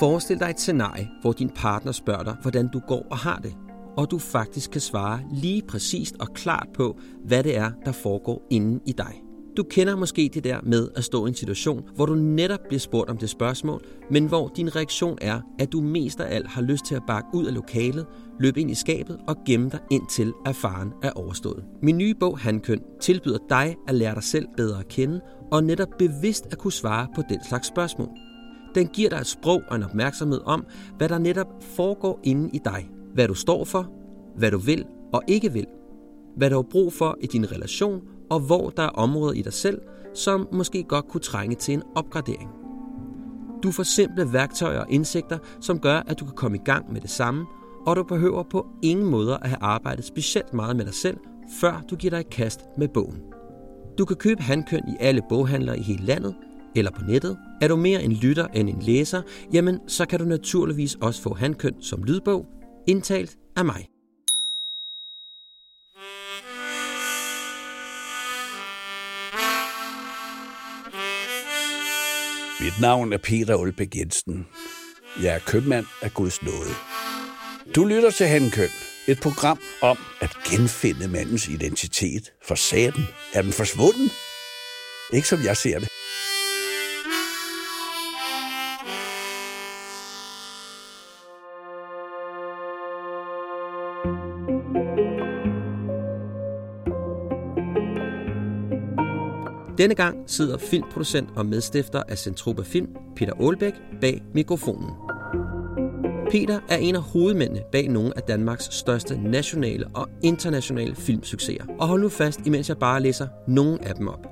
Forestil dig et scenarie, hvor din partner spørger dig, hvordan du går og har det, og du faktisk kan svare lige præcist og klart på, hvad det er, der foregår inden i dig. Du kender måske det der med at stå i en situation, hvor du netop bliver spurgt om det spørgsmål, men hvor din reaktion er, at du mest af alt har lyst til at bakke ud af lokalet, løbe ind i skabet og gemme dig indtil erfaren er overstået. Min nye bog Handkøn tilbyder dig at lære dig selv bedre at kende og netop bevidst at kunne svare på den slags spørgsmål. Den giver dig et sprog og en opmærksomhed om, hvad der netop foregår inde i dig. Hvad du står for, hvad du vil og ikke vil. Hvad du har brug for i din relation, og hvor der er områder i dig selv, som måske godt kunne trænge til en opgradering. Du får simple værktøjer og indsigter, som gør, at du kan komme i gang med det samme, og du behøver på ingen måder at have arbejdet specielt meget med dig selv, før du giver dig et kast med bogen. Du kan købe handkøn i alle boghandlere i hele landet, eller på nettet. Er du mere en lytter end en læser, jamen så kan du naturligvis også få handkøn som lydbog, indtalt af mig. Mit navn er Peter Ulbæk Jensen. Jeg er købmand af Guds nåde. Du lytter til Handkøn, et program om at genfinde mandens identitet. For saten, er den forsvunden? Ikke som jeg ser det. Denne gang sidder filmproducent og medstifter af Centropa Film, Peter Aalbæk, bag mikrofonen. Peter er en af hovedmændene bag nogle af Danmarks største nationale og internationale filmsucceser. Og hold nu fast, imens jeg bare læser nogle af dem op.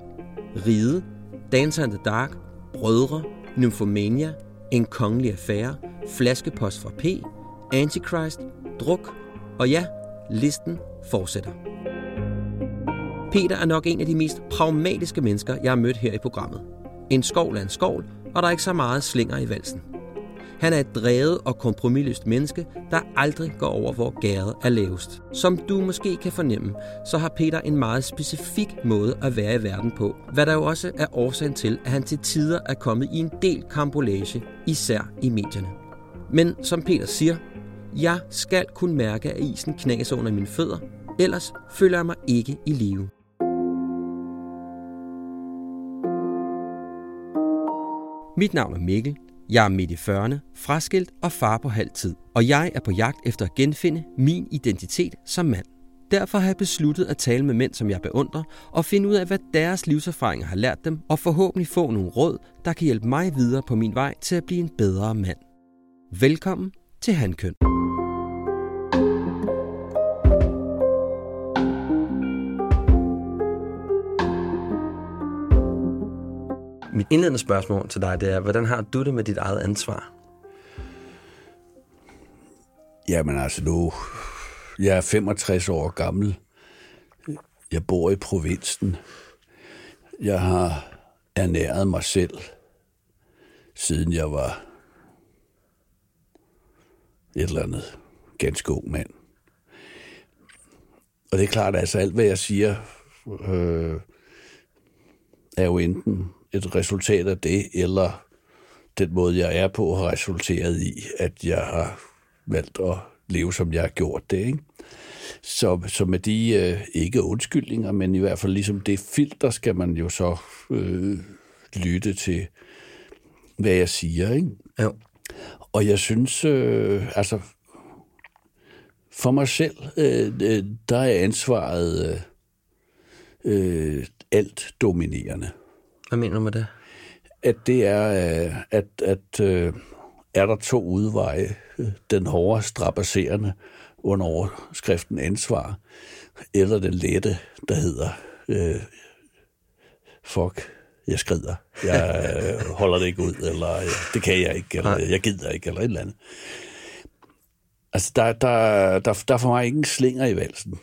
Ride, Dancer in the Dark, Brødre, Nymphomania, En kongelig affære, Flaskepost fra P, Antichrist, Druk, og ja, listen fortsætter. Peter er nok en af de mest pragmatiske mennesker, jeg har mødt her i programmet. En skovl er en skovl, og der er ikke så meget slinger i valsen. Han er et drevet og kompromilløst menneske, der aldrig går over, hvor gæret er lavest. Som du måske kan fornemme, så har Peter en meget specifik måde at være i verden på, hvad der jo også er årsagen til, at han til tider er kommet i en del kambolage, især i medierne. Men som Peter siger, jeg skal kunne mærke, at isen knaser under mine fødder, ellers føler jeg mig ikke i live. Mit navn er Mikkel. Jeg er midt i 40'erne, fraskilt og far på halv tid. Og jeg er på jagt efter at genfinde min identitet som mand. Derfor har jeg besluttet at tale med mænd, som jeg beundrer, og finde ud af, hvad deres livserfaringer har lært dem, og forhåbentlig få nogle råd, der kan hjælpe mig videre på min vej til at blive en bedre mand. Velkommen til Handkøn. Mit indledende spørgsmål til dig, det er, hvordan har du det med dit eget ansvar? Jamen altså nu, jeg er 65 år gammel. Jeg bor i provinsen. Jeg har ernæret mig selv, siden jeg var et eller andet ganske ung mand. Og det er klart, at altså alt, hvad jeg siger, øh, er jo enten et resultat af det, eller den måde, jeg er på, har resulteret i, at jeg har valgt at leve, som jeg har gjort det. Ikke? Så, så med de, øh, ikke undskyldninger, men i hvert fald ligesom det filter, skal man jo så øh, lytte til, hvad jeg siger. Ikke? Ja. Og jeg synes, øh, altså, for mig selv, øh, øh der er ansvaret øh, øh, alt dominerende. Hvad mener du med det? At det er, øh, at, at øh, er der to udveje, den hårde strapasserende under overskriften ansvar, eller den lette, der hedder, øh, fuck, jeg skrider, jeg øh, holder det ikke ud, eller øh, det kan jeg ikke, eller jeg gider ikke, eller et eller andet. Altså, der, der, der, der er for mig ingen slinger i valsen,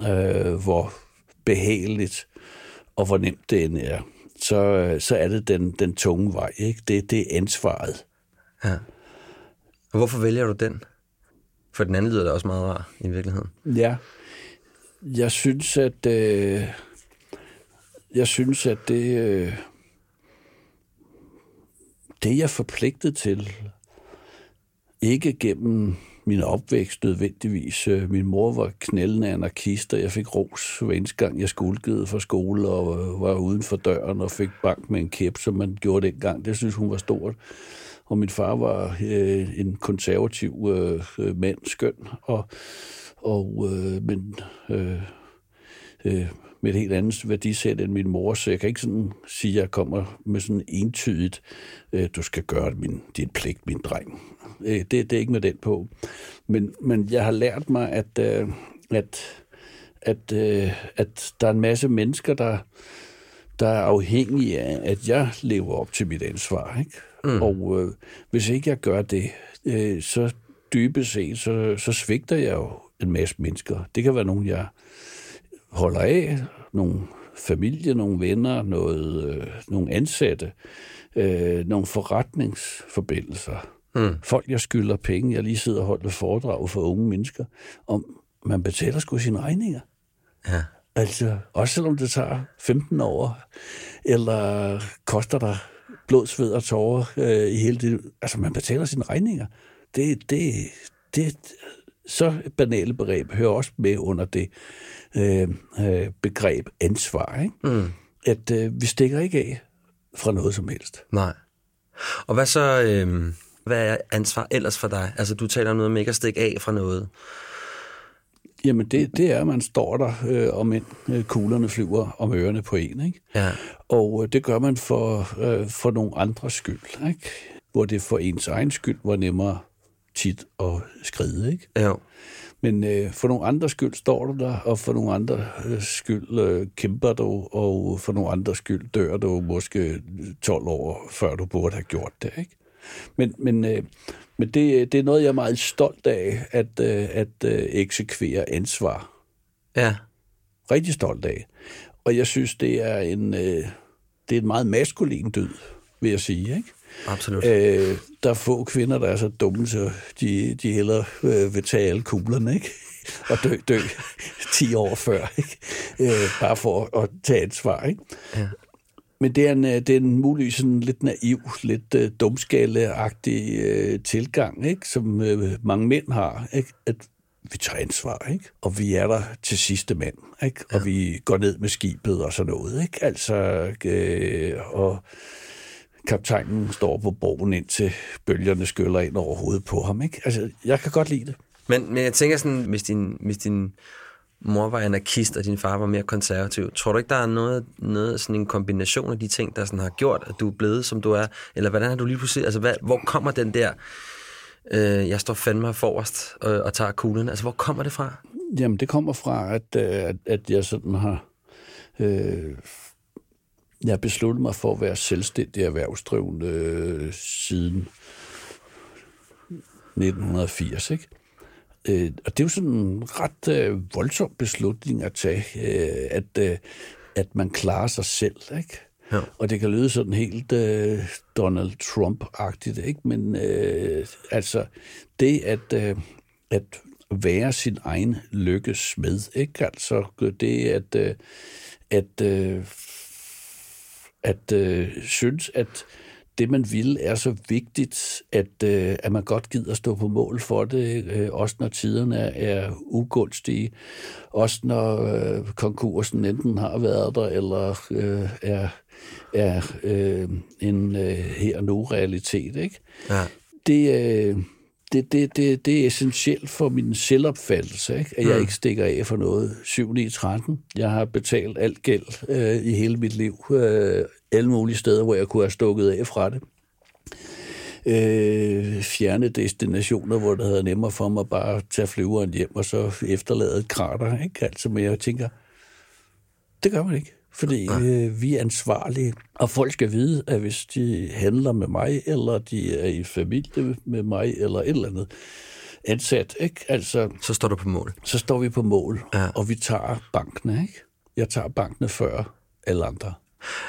øh, hvor behageligt og hvor nemt det end er. Så, så er det den, den tunge vej. Ikke? Det, det er ansvaret. Ja. Og hvorfor vælger du den? For den anden lyder da også meget rar i virkeligheden. Ja. Jeg synes, at øh, jeg synes, at det, øh, det jeg er forpligtet til, ikke gennem min opvækst nødvendigvis. Øh, min mor var knældende anarkist, og jeg fik ros hver eneste gang, jeg skulkede fra skole og øh, var uden for døren og fik bank med en kæp, som man gjorde dengang. Det synes hun var stort. Og min far var øh, en konservativ øh, øh mand, skøn, og, og øh, men øh, øh, med et helt andet værdisæt end min mor, så jeg kan ikke sådan sige, at jeg kommer med sådan entydigt, øh, du skal gøre min, din pligt, min dreng. Øh, det, det er ikke med den på. Men, men jeg har lært mig, at, øh, at, at, øh, at der er en masse mennesker, der, der er afhængige af, at jeg lever op til mit ansvar. Ikke? Mm. Og øh, hvis ikke jeg gør det, øh, så dybest set, så, så svigter jeg jo en masse mennesker. Det kan være nogen, jeg holder af, nogle familie, nogle venner, noget, øh, nogle ansatte, øh, nogle forretningsforbindelser. Mm. Folk, jeg skylder penge. Jeg lige sidder og holder foredrag for unge mennesker, om man betaler sgu sine regninger. Ja. Altså, også selvom det tager 15 år, eller koster dig blod, sved og tårer øh, i hele det. Altså, man betaler sine regninger. Det, det, det, så banale begreb hører også med under det øh, øh, begreb ansvar. Ikke? Mm. At øh, vi stikker ikke af fra noget som helst. Nej. Og hvad så, øh, hvad er ansvar ellers for dig? Altså, du taler om noget med ikke at stikke af fra noget. Jamen, det, det er, at man står der, øh, og men, øh, kuglerne flyver om ørerne på en. Ikke? Ja. Og øh, det gør man for, øh, for nogle andres skyld. Ikke? Hvor det for ens egen skyld var nemmere tit at skride. Ikke? Ja. Men øh, for nogle andre skyld står du der, og for nogle andre øh, skyld øh, kæmper du, og for nogle andre skyld dør du måske 12 år, før du burde have gjort det. Ikke? Men, men, øh, men det, det er noget, jeg er meget stolt af, at, øh, at øh, eksekvere ansvar. Ja. Rigtig stolt af. Og jeg synes, det er en, øh, det er en meget maskulin død, vil jeg sige. Ikke? Absolut. Øh, der er få kvinder, der er så dumme, så de, de heller øh, vil tage alle kuglerne, ikke? og dø, dø 10 år før, ikke? Øh, bare for at tage ansvar. Ikke? Ja. Men det er en, øh, det er en mulig sådan lidt naiv, lidt uh, dumskalleagtig uh, tilgang, ikke? som uh, mange mænd har, ikke? at vi tager ansvar, ikke? og vi er der til sidste mand, ikke? og vi går ned med skibet og sådan noget. Ikke? Altså, uh, og kaptajnen står på broen indtil bølgerne skyller ind over hovedet på ham. Ikke? Altså, jeg kan godt lide det. Men, men jeg tænker sådan, hvis din, hvis din mor var anarkist, og din far var mere konservativ, tror du ikke, der er noget, noget sådan en kombination af de ting, der sådan har gjort, at du er blevet, som du er? Eller hvordan har du lige pludselig, altså hvad, hvor kommer den der, øh, jeg står fandme forrest og, og tager kuglen, altså hvor kommer det fra? Jamen, det kommer fra, at, øh, at, at jeg sådan har... Øh, jeg besluttede mig for at være selvstændig erhvervsdrivende øh, siden 1980, ikke? Øh, og det er jo sådan en ret øh, voldsom beslutning at tage, øh, at, øh, at man klarer sig selv, ikke? Ja. Og det kan lyde sådan helt øh, Donald Trump-agtigt, ikke? Men øh, altså, det at, øh, at være sin egen lykkes med, ikke? Altså, det at, øh, at øh, at øh, synes, at det, man vil, er så vigtigt, at, øh, at man godt gider stå på mål for det, øh, også når tiderne er ugunstige, også når øh, konkursen enten har været der, eller øh, er, er øh, en øh, her nu realitet. Ikke? Ja. Det, øh, det, det, det, det er essentielt for min selvopfattelse, ikke? at jeg mm. ikke stikker af for noget 7-9-13. Jeg har betalt alt gæld øh, i hele mit liv, øh, alle mulige steder, hvor jeg kunne have stukket af fra det. øh, fjerne destinationer, hvor det havde nemmere for mig bare at tage flyveren hjem og så efterlade et krater. Ikke? Altså, men jeg tænker, det gør man ikke. Fordi øh, vi er ansvarlige, og folk skal vide, at hvis de handler med mig, eller de er i familie med mig, eller et eller andet ansat, ikke? Altså, Så står du på mål. så står vi på mål, Ja. og vi tager bankene. Ikke? Jeg tager bankene før alle andre.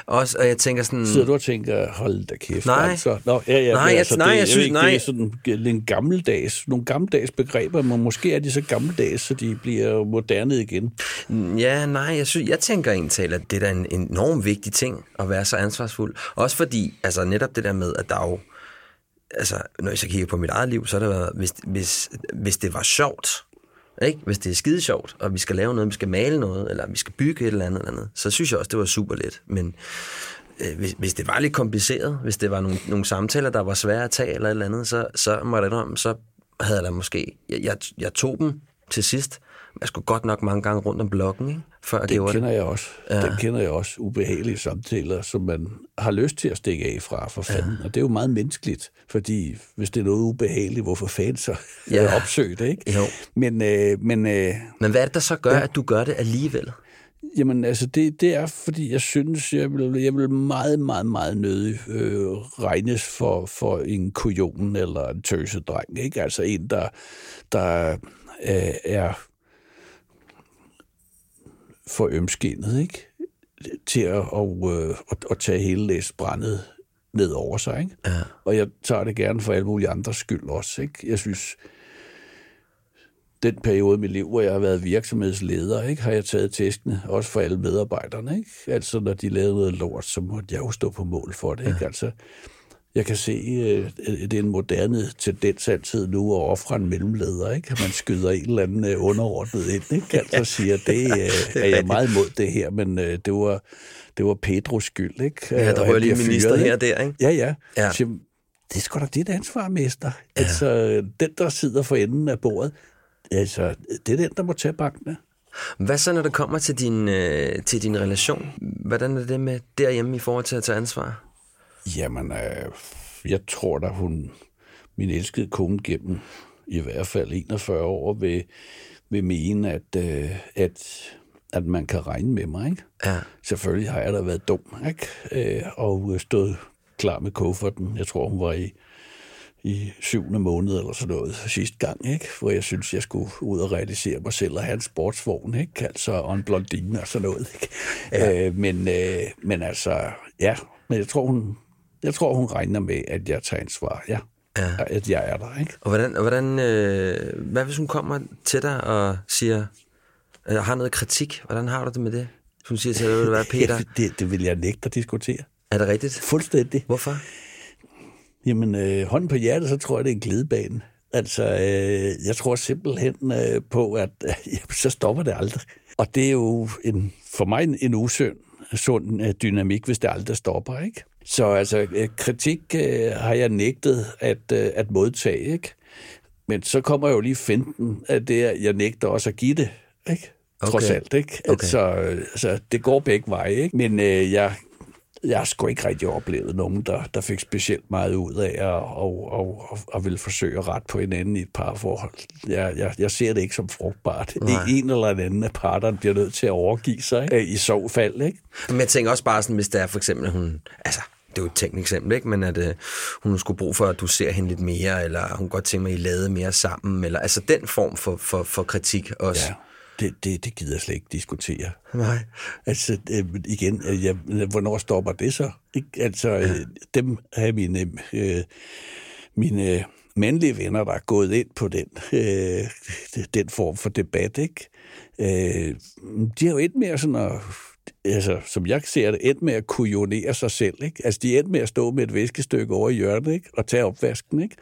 Også, og jeg tænker sådan... Sidder du og tænker, hold da kæft. Nej. Altså, Nå, ja, ja, Nej, men jeg- altså, nej, det, jeg ved synes- ikke, nej. Det er sådan en gammeldags, nogle gammeldags begreber, men måske er de så gammeldags, så de bliver moderne igen. Ja, nej, jeg, synes, jeg tænker egentlig, at det er da en enormt vigtig ting at være så ansvarsfuld. Også fordi, altså netop det der med, at der er jo, altså når jeg så kigger på mit eget liv, så er det hvis, hvis, hvis det var sjovt, ikke? hvis det er skide sjovt, og vi skal lave noget, vi skal male noget, eller vi skal bygge et eller andet, eller andet så synes jeg også, det var super let. Men øh, hvis, hvis det var lidt kompliceret, hvis det var nogle, nogle samtaler, der var svære at tage, eller et eller andet, så, så må jeg om, så havde jeg da måske, jeg, jeg, jeg tog dem til sidst, jeg skulle godt nok mange gange rundt om blokken, ikke? før Det gjorde kender det. jeg også. Ja. Den kender jeg også. Ubehagelige samtaler, som man har lyst til at stikke af fra, for fanden. Ja. Og det er jo meget menneskeligt, fordi hvis det er noget ubehageligt, hvorfor fanden så ja. opsøge det, ikke? Jo. Men, øh, men øh, Men hvad er det, der så gør, ja. at du gør det alligevel? Jamen, altså, det, det er, fordi jeg synes, jeg vil, jeg vil meget, meget, meget nødig øh, regnes for, for en kujon eller en tøsedreng, ikke? Altså en, der, der øh, er for ømskinnet, ikke? Til at, og, øh, at, at tage hele læsbrændet ned over sig, ikke? Ja. Og jeg tager det gerne for alle mulige andres skyld også, ikke? Jeg synes, den periode i mit liv, hvor jeg har været virksomhedsleder, ikke, har jeg taget tæskene, også for alle medarbejderne. Ikke? Altså, når de lavede noget lort, så måtte jeg jo stå på mål for det. Ikke? Altså, jeg kan se, øh, det er en moderne tendens altid nu at ofre en mellemleder, ikke? Man skyder en eller anden øh, underordnet ind, ikke? Altså siger, det øh, er jeg meget imod det her, men det var, det var Pedros skyld, ikke? Ja, der rører lige minister her og der, ikke? Ja, ja. Ja. Så, det er sgu da dit ansvar, mester. Ja. Altså, den, der sidder for enden af bordet, altså, det er den, der må tage bankene. Hvad så, når det kommer til din, øh, til din relation? Hvordan er det med derhjemme i forhold til at tage ansvar? Jamen, øh, jeg tror da, hun, min elskede kone gennem i hvert fald 41 år, vil, vil mene, at, øh, at, at man kan regne med mig. Ikke? Ja. Selvfølgelig har jeg da været dum, ikke? Øh, og øh, stået klar med kufferten. Jeg tror, hun var i, i syvende måned eller sådan noget sidste gang, ikke? hvor jeg synes, jeg skulle ud og realisere mig selv og have en sportsvogn, ikke? altså og en blondine og sådan noget. Ikke? Ja. Øh, men, øh, men altså, ja, men jeg tror, hun, jeg tror, hun regner med, at jeg tager ansvar, ja. Ja. At jeg er der, ikke? Og hvordan, og hvordan øh, hvad hvis hun kommer til dig og siger, øh, har noget kritik? Hvordan har du det med det? Hun siger til dig, ved du hvad, Peter, det, det vil jeg nægte at diskutere. er det rigtigt? Fuldstændig. Hvorfor? Jamen, øh, hånden på hjertet, så tror jeg, det er en glidebane. Altså, øh, jeg tror simpelthen øh, på, at øh, jamen, så stopper det aldrig. Og det er jo en, for mig en, en usund sund øh, dynamik, hvis det aldrig stopper, ikke? Så altså, øh, kritik øh, har jeg nægtet at, øh, at modtage, ikke? Men så kommer jo lige finten af det, at jeg nægter også at give det, ikke? Trods Okay. alt, ikke? Okay. Altså, øh, altså, det går begge veje, ikke? Men øh, jeg, jeg har sgu ikke rigtig oplevet nogen, der, der fik specielt meget ud af at og, og, og, og ville forsøge at rette på hinanden i et parforhold. Jeg, jeg, jeg ser det ikke som frugtbart. Nej. En eller anden af parterne bliver nødt til at overgive sig ikke? i så fald. Ikke? Men jeg tænker også bare sådan, hvis det er for eksempel, hun, altså, det er jo et tænkt eksempel, ikke? men at øh, hun skulle brug for, at du ser hende lidt mere, eller hun godt tænker mig, at I lavede mere sammen, eller altså den form for, for, for kritik også. Ja, det, det, det gider jeg slet ikke diskutere. Nej. Altså, øh, igen, øh, jeg, hvornår stopper det så? Ikke? Altså, ja. dem har mine, øh, mine mandlige venner, der er gået ind på den, øh, den form for debat, ikke? Øh, de har jo endt med sådan at, altså, som jeg ser det, endt med at kujonere sig selv, ikke? Altså, de er endt med at stå med et viskestykke over i hjørnet, ikke? Og tage opvasken, ikke?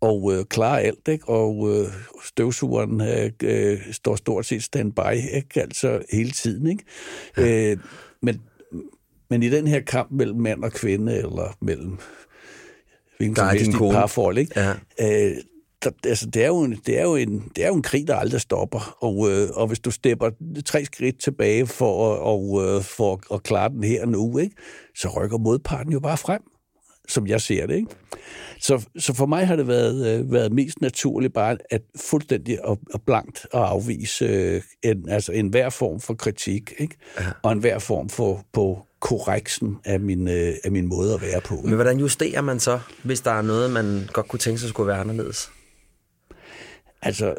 Og øh, klare alt, ikke? Og øh, støvsugeren øh, øh, står stort set standby, ikke? Altså, hele tiden, ikke? Ja. Øh, men, men i den her kamp mellem mand og kvinde, eller mellem hvilken Der som er helst i kone. parforhold, ikke? Ja. Øh, der, altså, det, er jo en, det, er jo en, det er jo en krig, der aldrig stopper. Og, øh, og hvis du stepper tre skridt tilbage for, at- og, øh, for at klare den her nu, ikke, så rykker modparten jo bare frem. Som jeg ser det. Ikke? Så, så for mig har det været, øh, været mest naturligt bare at fuldstændig og, og blankt at afvise øh, en, altså en hver form for kritik, ikke? Og en hver form for på korreksen af min, øh, af min måde at være på. Men hvordan justerer man så, hvis der er noget, man godt kunne tænke sig skulle være anderledes? Altså,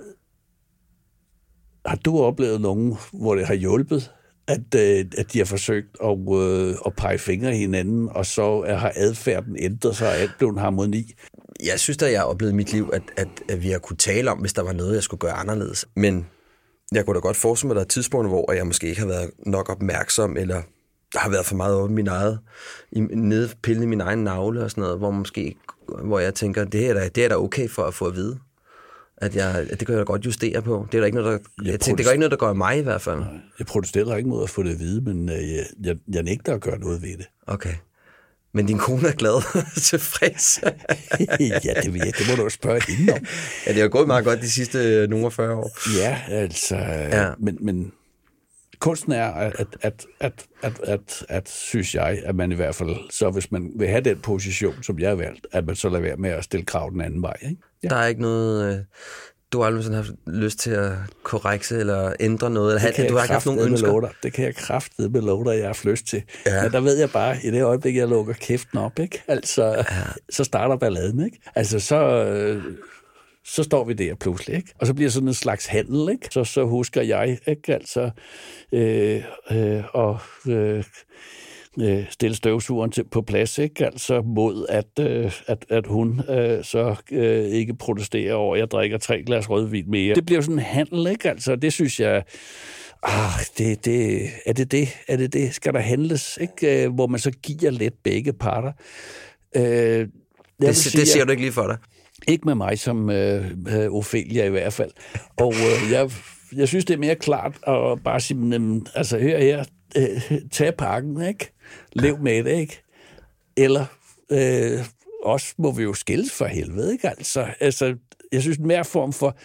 har du oplevet nogen, hvor det har hjulpet, at, øh, at de har forsøgt at, øh, at pege fingre i hinanden, og så har adfærden ændret sig, og alt blev en harmoni? Jeg synes da, jeg har oplevet i mit liv, at, at, at vi har kunne tale om, hvis der var noget, jeg skulle gøre anderledes. Men jeg kunne da godt forestille mig, at der er tidspunkter, hvor jeg måske ikke har været nok opmærksom, eller der har været for meget oppe i min eget, i, nede pille i min egen navle og sådan noget, hvor måske, hvor jeg tænker, det er da, det er da okay for at få at vide at, jeg, at det kan jeg godt justere på. Det er der ikke noget, der, jeg, jeg tænker, det er ikke noget, der gør mig i hvert fald. Nej, jeg protesterer ikke mod at få det at vide, men øh, jeg, jeg, jeg nægter at gøre noget ved det. Okay. Men din kone er glad tilfreds. ja, det, ved jeg. det må du jo spørge hende om. ja, det har gået meget godt de sidste øh, nogle 40 år. Ja, altså, ja. Men, men kunsten er, at, at, at, at, at, at, at, synes jeg, at man i hvert fald, så hvis man vil have den position, som jeg har valgt, at man så lader være med at stille krav den anden vej. Ikke? Ja. Der er ikke noget... Øh, du har aldrig sådan haft lyst til at korrekse eller ændre noget? Eller det du har ikke haft nogen ønsker? Dig. Det kan jeg kraftedeme med lov dig, jeg har haft lyst til. Ja. Men der ved jeg bare, i det øjeblik, jeg lukker kæften op, ikke? Altså, ja. så starter balladen. Ikke? Altså, så, øh, så står vi der pludselig, ikke? Og så bliver sådan en slags handel, ikke? Så, så husker jeg, ikke? Altså, øh, øh, og øh, øh, stille støvsugeren til, på plads, ikke? Altså mod, at, øh, at, at hun øh, så øh, ikke protesterer over, at jeg drikker tre glas rødvin mere. Det bliver sådan en handel, ikke? Altså, det synes jeg... Ah, det, det, er det det? Er det det? Skal der handles, ikke? Øh, hvor man så giver lidt begge parter. Øh, det, sige, det ser du ikke lige for dig? Ikke med mig som øh, Ophelia i hvert fald. Og øh, jeg, jeg synes, det er mere klart at bare sige, altså hør her, øh, tag pakken, ikke? Lev med det, ikke? Eller øh, også må vi jo skilles for helvede, ikke? Altså, altså jeg synes, mere form for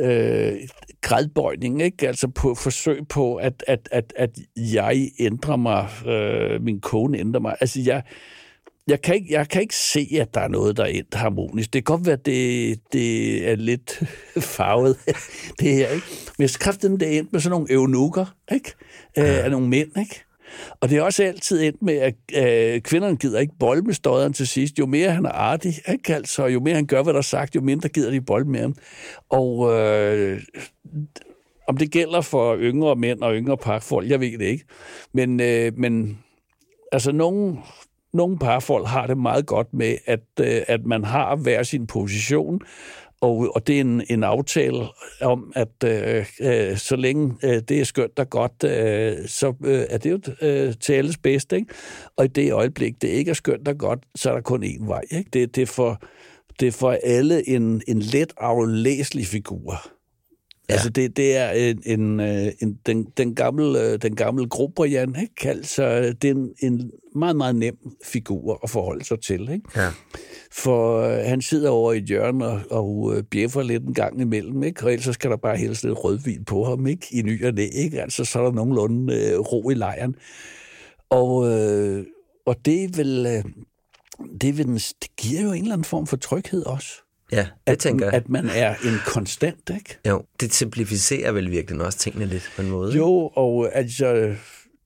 øh, gradbøjning, ikke? Altså på forsøg på, at, at, at, at jeg ændrer mig, øh, min kone ændrer mig. Altså, jeg, jeg kan, ikke, jeg kan ikke se, at der er noget, der er endt harmonisk. Det kan godt være, at det, det er lidt farvet, det her. Ikke? Men jeg skrev dem, det er endt med sådan nogle eunukker, ikke? Ja. af nogle mænd. Ikke? Og det er også altid endt med, at øh, kvinderne gider ikke bold med støderen til sidst. Jo mere han er artig, ikke? Altså, jo mere han gør, hvad der er sagt, jo mindre gider de bold med ham. Og øh, om det gælder for yngre mænd og yngre parfolk, jeg ved det ikke. Men, øh, men altså, nogen nogle parforhold har det meget godt med, at, øh, at man har hver sin position, og, og det er en, en aftale om, at øh, øh, så længe øh, det er skønt og godt, øh, så øh, er det jo øh, til alles bedste. Ikke? Og i det øjeblik, det ikke er skønt og godt, så er der kun én vej. Ikke? Det, det, er for, det er for alle en, en let aflæselig figur. Ja. Altså det, det er en, en, øh, en, den, den gamle, øh, den gamle Grobrian, ikke? Altså, det er en, en meget, meget nem figur at forholde sig til. Ikke? Ja. For øh, han sidder over i et hjørne og, og bjeffer lidt en gang imellem, ikke? og ellers skal der bare hældes lidt rødvin på ham ikke? i ny og næ, ikke? Altså, så er der nogenlunde øh, ro i lejren. Og, øh, og det, er vel, øh, det, er vel, det giver jo en eller anden form for tryghed også. Ja, det at, tænker jeg. At man er en konstant, ikke? Jo, det simplificerer vel virkelig også tingene lidt på en måde. Jo, og altså,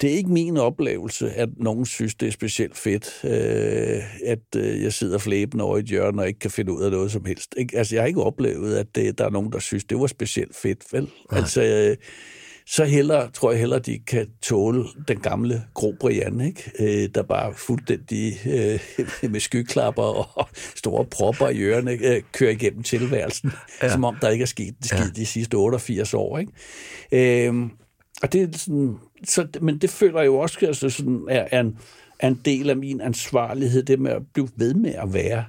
det er ikke min oplevelse, at nogen synes, det er specielt fedt, øh, at øh, jeg sidder flæben over i et hjørne og ikke kan finde ud af noget som helst. Ikke? Altså, jeg har ikke oplevet, at det, der er nogen, der synes, det var specielt fedt, vel? Nej. Altså, øh, så heller, tror jeg heller, de kan tåle den gamle Gro Brian, ikke? Øh, der bare fuldstændig øh, med skyklapper og store propper i ørerne øh, kører igennem tilværelsen, ja. som om der ikke er sket det skidt ja. de sidste 88 år. Ikke? Øh, og det er sådan, så, men det føler jeg jo også altså sådan, er, er, en, er en del af min ansvarlighed, det med at blive ved med at være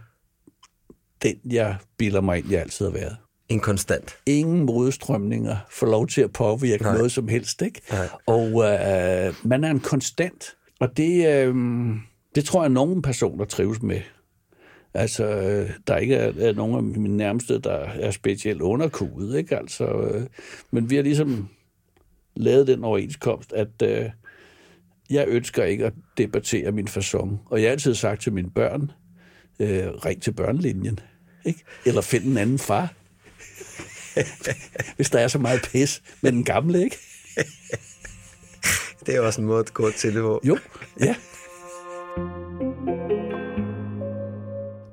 den, jeg bilder mig ind, jeg altid har været. En konstant. Ingen modstrømninger får lov til at påvirke Nej. noget som helst. Ikke? Nej. Og øh, man er en konstant. Og det, øh, det tror jeg, nogle personer trives med. Altså, øh, der ikke er, er nogen af mine nærmeste, der er specielt underkudet. Ikke? Altså, øh, men vi har ligesom lavet den overenskomst, at øh, jeg ønsker ikke at debattere min fasong. Og jeg har altid sagt til mine børn, øh, ring til børnelinjen. Ikke? Eller find en anden far. Hvis der er så meget pis med den gamle, ikke? Det er også en måde at gå til det på. Jo, ja.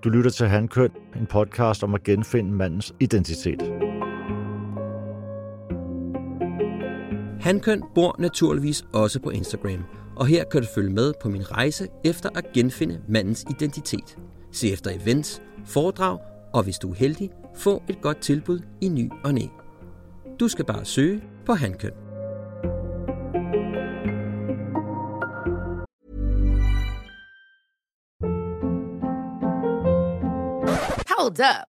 Du lytter til Handkøn, en podcast om at genfinde mandens identitet. Hankøn bor naturligvis også på Instagram, og her kan du følge med på min rejse efter at genfinde mandens identitet. Se efter events, foredrag og hvis du er heldig, få et godt tilbud i ny og næ. Du skal bare søge på Handkøn. Hold up.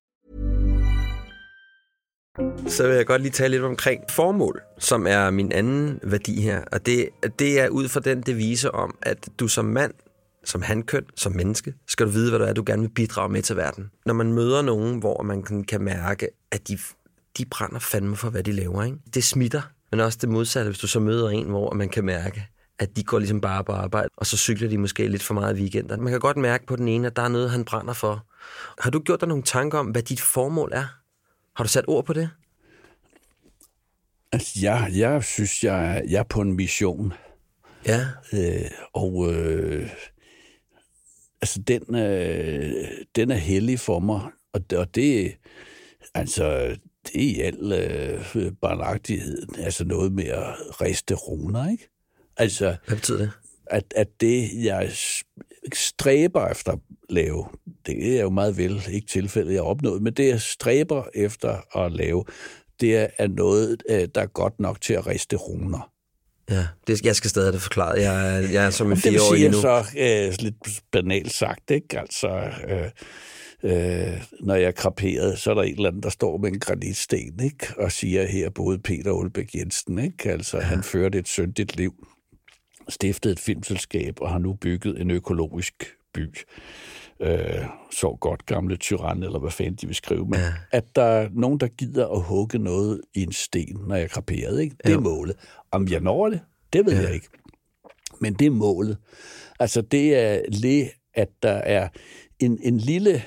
Så vil jeg godt lige tale lidt omkring formål, som er min anden værdi her. Og det, det er ud fra den devise om, at du som mand, som handkøn, som menneske, skal du vide, hvad du er, du gerne vil bidrage med til verden. Når man møder nogen, hvor man kan- kan mærke, at de, de brænder fandme for, hvad de laver. Ikke? Det smitter, men også det modsatte, hvis du så møder en, hvor man kan mærke, at de går ligesom bare på arbejde, og så cykler de måske lidt for meget i weekenden. Man kan godt mærke på den ene, at der er noget, han brænder for. Har du gjort dig nogle tanker om, hvad dit formål er? Har du sat ord på det? Altså, jeg, jeg synes, jeg, er- jeg er på en mission. Ja. Øh, og øh, altså, den, øh, den er hellig for mig. Og, og det, altså, det er i al øh, barnagtighed. Altså noget med at riste runer, ikke? Altså, Hvad betyder det? At, at det, jeg stræber efter at lave, det er jo meget vel ikke tilfældet, jeg har opnået, men det, jeg stræber efter at lave, det er, noget, øh, der er godt nok til at riste runer. Ja, det, jeg skal stadig have det forklaret. Jeg, jeg er som en Det vil fireårig sige, nu. så øh, lidt banalt sagt, ikke? Altså, øh, øh, når jeg er kraperet, så er der en eller anden, der står med en granitsten, ikke? Og siger her både Peter Olbæk Jensen, ikke? Altså, ja. han førte et syndigt liv, stiftede et filmselskab og har nu bygget en økologisk by. Øh, så godt gamle tyran, eller hvad fanden de vil skrive. Men ja. at der er nogen, der gider at hugge noget i en sten, når jeg er kraperet, ikke? Det er Jo. målet. Om jeg når det, det ved ja. jeg ikke. Men det er målet. Altså det er lige, at der er en, en lille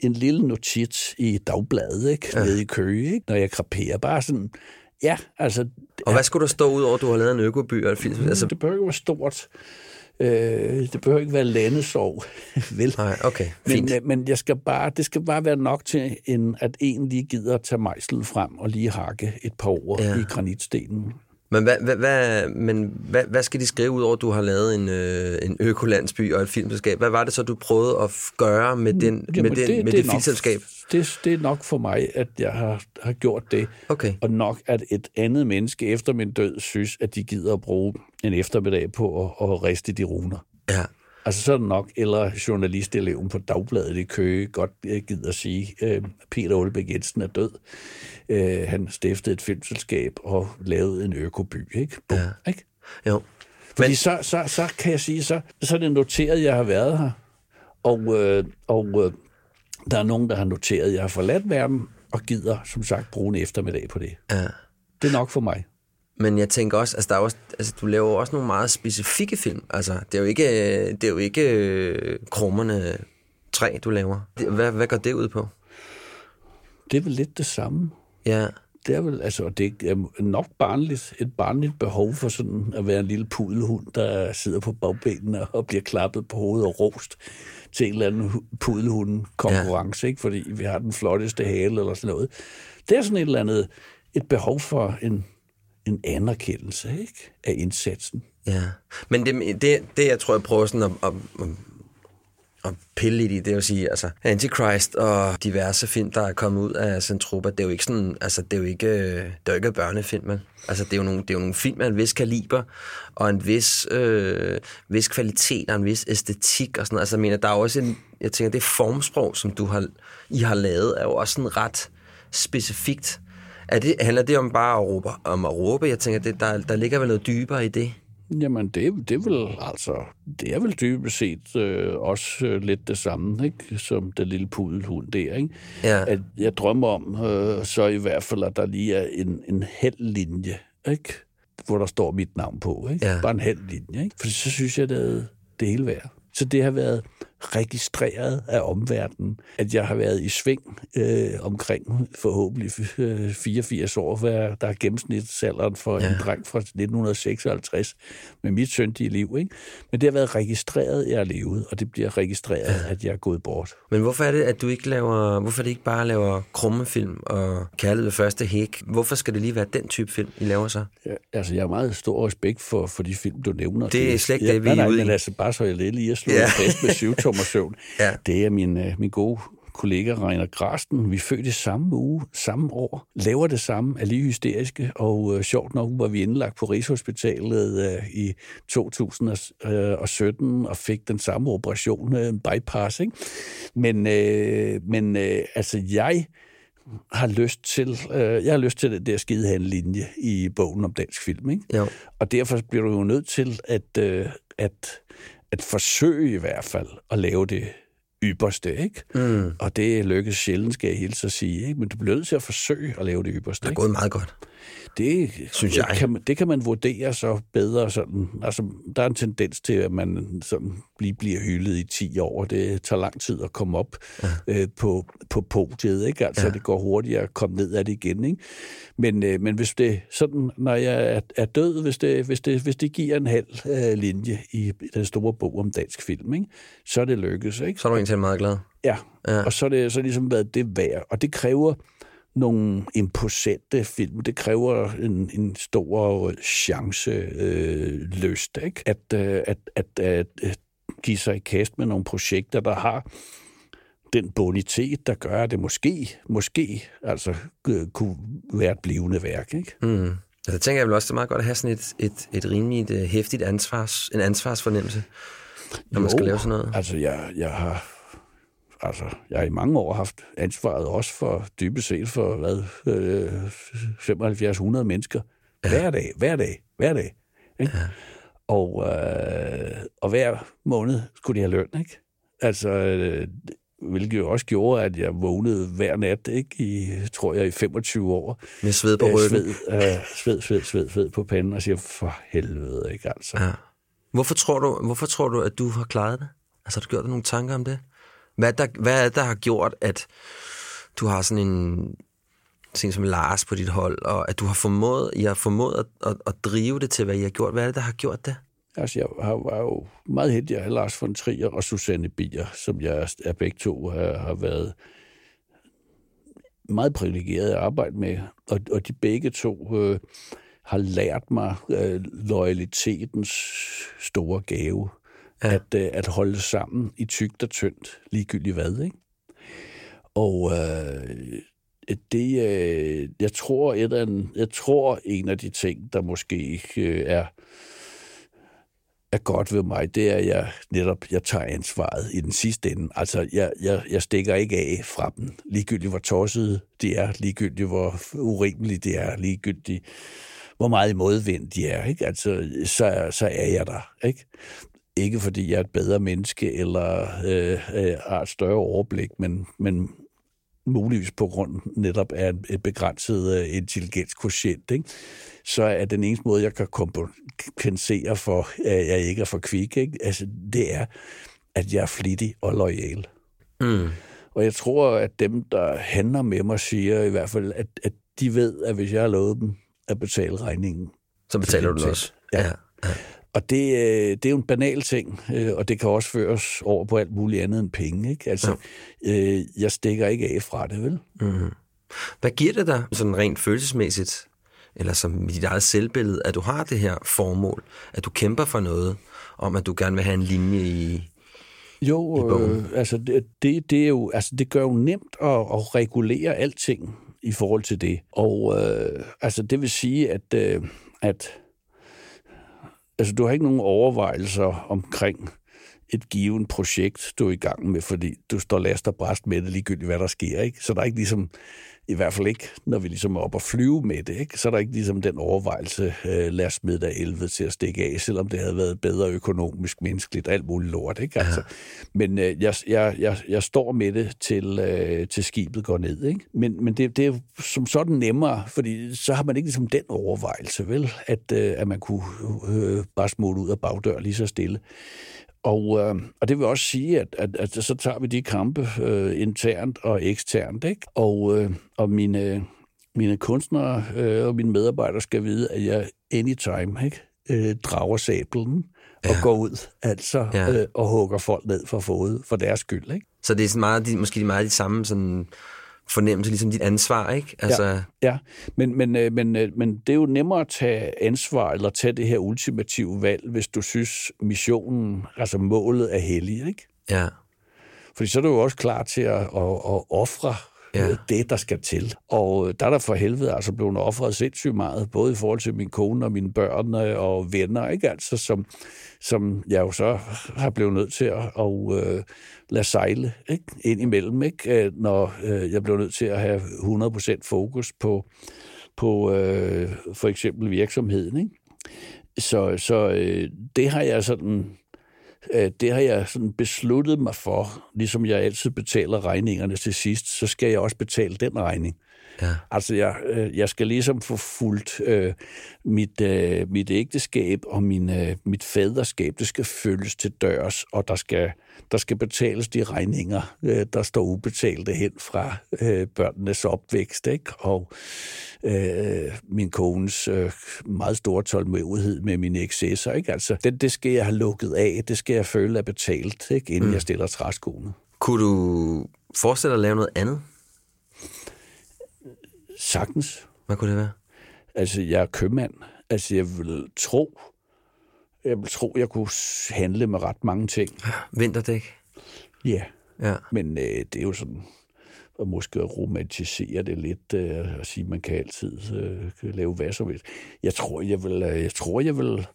en lille notits i dagbladet, ikke? Ja. Nede i Køge, ikke? Når jeg kraperer. Bare sådan, ja, altså... Og hvad skulle der stå ud over, at du har lavet en økoby? Og et film? Altså, Altså, det behøver ikke være stort. Øh, det behøver ikke være landesorg, vel? nej, okay, Men, fint. øh, men jeg skal bare, det skal bare være nok til, en, at en lige gider at tage mejslen frem og lige hakke et par ord Ja. ja. i granitstenen. Men, hvad, hvad, hvad, men hvad, hvad skal de skrive ud over, at du har lavet en, øh, en økolandsby og et filmselskab? Hvad var det så, du prøvede at gøre med, den, med, den, det, med det, er nok- filmselskab? Det, det er nok for mig, at jeg har, har gjort det. Okay. Og nok, at et andet menneske efter min død synes, at de gider at bruge en eftermiddag på at, at riste de runer. Ja. Altså så det nok, eller journalisteleven på Dagbladet i Køge godt øh, gider at sige, øh, Peter Olbæk Jensen er død. Øh, han stiftede et filmselskab og lavede en økoby, ikke? Bum, Ja. ikke? Jo. Fordi Men- så, så, så kan jeg sige, så, så er det noteret, at jeg har været her. Og, øh, og øh, der er nogen, der har noteret, at jeg har forladt verden, og gider, som sagt, bruge en eftermiddag på det. Ja. Det er nok for mig. Men jeg tænker også, altså, der er også, altså du laver også nogle meget specifikke film. Altså, det er jo ikke, det er jo ikke øh, krummerne træ, du laver. Hvad, hvad går det ud på? Det er vel lidt det samme. Ja, det er vel, altså, det er nok barnligt, et barnligt behov for sådan at være en lille pudelhund, der sidder på bagbenene og bliver klappet på hovedet og rost til en eller anden pudelhund-konkurrence, ja. ikke? fordi vi har den flotteste hale eller sådan noget. Det er sådan et eller andet, et behov for en, en anerkendelse ikke? af indsatsen. Ja, men det, det, det jeg tror, jeg prøver sådan at, at, at at pille lidt i, det vil sige, altså Antichrist og diverse film, der er kommet ud af Centropa, det er jo ikke sådan, altså det er jo ikke, det er jo ikke børnefilm, man. Altså det er jo nogle, det er jo nogle film af en vis kaliber, og en vis, øh, vis kvalitet og en vis æstetik og sådan Altså jeg mener, der er også en, jeg tænker, det formsprog, som du har, I har lavet, er jo også sådan ret specifikt. Er det, handler det om bare at råbe, om at råbe? Jeg tænker, det, der, der ligger vel noget dybere i det? Jamen, det, det, vel, altså, det er vel dybest set øh, også øh, lidt det samme, ikke? som den lille pudelhund der. Ikke? Ja. At jeg drømmer om, øh, så i hvert fald, at der lige er en, en heldlinje, ikke? hvor der står mit navn på. Ikke? Ja. Bare en heldlinje. Ikke? For så synes jeg, det er det hele værd. Så det har været registreret af omverdenen, at jeg har været i sving øh, omkring forhåbentlig 84 øh, år, hvad der er gennemsnitsalderen for ja. en dreng fra 1956 med mit syndige liv. Ikke? Men det har været registreret, at jeg har levet, og det bliver registreret, ja. at jeg er gået bort. Men hvorfor er det, at du ikke laver, hvorfor det ikke bare laver krummefilm og kærlighed ved første hæk? Hvorfor skal det lige være den type film, I laver så? Ja, altså, jeg har meget stor respekt for, for de film, du nævner. Det er slet ikke det, vi er nej, ude men altså, bare så jeg lige at slå ja. fast med syvtommersøvn. ja. Det er min, øh, min gode kollega Reiner Grasten. Vi fødte samme uge, samme år, laver det samme, er lige hysteriske, og øh, sjovt nok var vi indlagt på Rigshospitalet øh, i 2017 og fik den samme operation, øh, bypass. Ikke? Men, øh, men øh, altså jeg har lyst til, øh, jeg har lyst til det der skide linje i bogen om dansk film, ikke? Jo. Og derfor bliver du jo nødt til at, øh, at at forsøge i hvert fald at lave det ypperste, ikke? Mm. Og det lykkes sjældent, skal jeg hilse at sige, ikke? Men du bliver nødt til at forsøge at lave det ypperste. Det er gået meget godt. Det, synes jeg. Kan, det kan man vurdere så bedre. Sådan. Altså, der er en tendens til, at man sådan lige bliver hyldet i 10 år. Det tager lang tid at komme op ja. øh, på, på podiet. Ikke? Altså, ja. det går hurtigere at komme ned af det igen. Ikke? Men, øh, men hvis det sådan, når jeg er, er død, hvis det, hvis, det, hvis det giver en halv øh, linje i den store bog om dansk film, ikke? så er det lykkes. Ikke? Så er du egentlig meget glad. Ja, ja. og så er det så ligesom været det værd. Og det kræver nogle imposante film. Det kræver en, en stor chance øh, ikke? At, øh, at, at, at, at give sig i kast med nogle projekter, der har den bonitet, der gør, at det måske, måske altså, øh, kunne være et blivende værk. Ikke? Mm. Altså, jeg tænker jeg vel også, det er meget godt at have sådan et, et, et rimeligt uh, hæftigt ansvars, en ansvarsfornemmelse, når jo, man skal lave sådan noget. altså jeg, jeg har altså, jeg har i mange år haft ansvaret også for dybest set for, hvad, øh, 7500 mennesker. Hver dag, hver dag, hver dag. Ikke? Ja. Og, øh, og hver måned skulle de have løn, ikke? Altså, øh, hvilket jo også gjorde, at jeg vågnede hver nat, ikke? I, tror jeg, i 25 år. Med sved på ryggen. Sved, øh, sved, sved, sved, sved på panden, og siger, for helvede, ikke altså. Ja. Hvorfor tror, du, hvorfor tror du, at du har klaret det? Altså, har du gjort dig nogle tanker om det? Hvad, der, hvad er det, der har gjort, at du har sådan en ting som Lars på dit hold, og at du har formået, I har formået at, at, at drive det til, hvad I har gjort. Hvad er det, der har gjort det? Altså, jeg har, var jo meget heldig at have Lars von Trier og Susanne Bier, som jeg er begge to har, har været meget privilegeret at arbejde med. Og, og de begge to øh, har lært mig øh, loyalitetens store gave ja. at, øh, at holde sammen i tygt og tyndt, ligegyldigt hvad, ikke? Og øh, det, øh, jeg tror, et af en, jeg tror, en af de ting, der måske ikke øh, er, er godt ved mig, det er, at jeg netop jeg tager ansvaret i den sidste ende. Altså, jeg, jeg, jeg stikker ikke af fra dem, ligegyldigt hvor tosset det er, ligegyldigt hvor urimeligt det er, ligegyldigt hvor meget modvind de er, ikke? Altså, så, så er jeg der, ikke? Ikke fordi jeg er et bedre menneske eller øh, øh, har et større overblik, men, men muligvis på grund netop af et begrænset øh, intelligenskotient, ikke? så er den eneste måde, jeg kan kompensere for, at jeg ikke er for kvik, ikke? Altså, det er, at jeg er flittig og lojal. Mm. Og jeg tror, at dem, der handler med mig, siger i hvert fald, at, at de ved, at hvis jeg har lovet dem at betale regningen, Så betaler du den også. Ja. Og det, øh, det er jo en banal ting, øh, og det kan også føres over på alt muligt andet end penge. Ikke? Altså, øh, jeg stikker ikke af fra det, vel? Mm-hmm. Hvad giver det dig sådan rent følelsesmæssigt, eller som i dit eget selvbillede, at du har det her formål, at du kæmper for noget, om at du gerne vil have en linje i... Jo, øh, altså det, det, det, er jo, altså det gør jo nemt at, at regulere alting i forhold til det. Og øh, altså det vil sige, at, øh, at altså, du har ikke nogen overvejelser omkring et givet projekt, du er i gang med, fordi du står last og bræst med det ligegyldigt, hvad der sker. Ikke? Så der er ikke ligesom, i hvert fald ikke, når vi ligesom er oppe og flyve med det, ikke? så er der ikke ligesom den overvejelse, øh, lad os smide der 11 til at stikke af, selvom det havde været bedre økonomisk, menneskeligt, alt muligt lort. Ikke? Altså, men øh, jeg, jeg, jeg, jeg står med det til, øh, til skibet går ned. Ikke? Men, men det, det er som sådan nemmere, fordi så har man ikke ligesom den overvejelse, vel, at, øh, at man kunne øh, bare smutte ud af bagdør lige så stille. Og, øh, og det vil også sige, at, at, at så tager vi de kampe øh, internt og eksternt. Ikke? Og, øh, og mine, mine kunstnere øh, og mine medarbejdere skal vide, at jeg anytime ikke? Øh, drager sablen og Ja. går ud altså, Ja. øh, og hugger folk ned for fået for deres skyld. Ikke? Så det er sådan meget, de, måske meget de samme sådan, fornemmelse, ligesom dit ansvar, ikke? Altså, ja. Ja, men, men, øh, men, øh, men det er jo nemmere at tage ansvar eller tage det her ultimative valg, hvis du synes, missionen, altså målet er hellig, ikke? ja. Fordi så er du jo også klar til at, at, at ofre Ja. det, der skal til. Og øh, der er der for helvede altså blevet offret sindssygt meget, både i forhold til min kone og mine børn øh, og venner, ikke? Altså, som, som jeg jo så har blevet nødt til at og, øh, lade sejle ikke? ind imellem, ikke? Øh, når øh, jeg blev nødt til at have 100% fokus på, på øh, for eksempel virksomheden. Ikke? Så, så øh, det har jeg sådan Øh, det har jeg sådan besluttet mig for, ligesom jeg altid betaler regningerne til sidst, så skal jeg også betale den regning. Ja. Altså, jeg, øh, jeg skal ligesom få fuldt øh, mit, øh, mit ægteskab og min, øh, mit faderskab, det skal følges til dørs, og der skal, der skal betales de regninger, øh, der står ubetalte hen fra øh, børnenes opvækst, ikke? og øh, min kones øh, meget store tålmodighed med mine excesser. Ikke? Altså, det, det skal jeg have lukket af, det skal jeg føle er betalt, ikke? inden mm. jeg stiller træskoene. Kunne du forestille dig at lave noget andet? Sagtens. Hvad kunne det være? Altså, jeg er købmand. Altså, jeg vil tro, jeg vil tro, jeg kunne handle med ret mange ting. Vinterdæk? Ja, Ja. men øh, det er jo sådan, og måske romantisere det lidt, øh, og sige, at man kan altid øh, kan lave hvad som helst. Jeg tror, jeg vil, øh, jeg tror, jeg vil,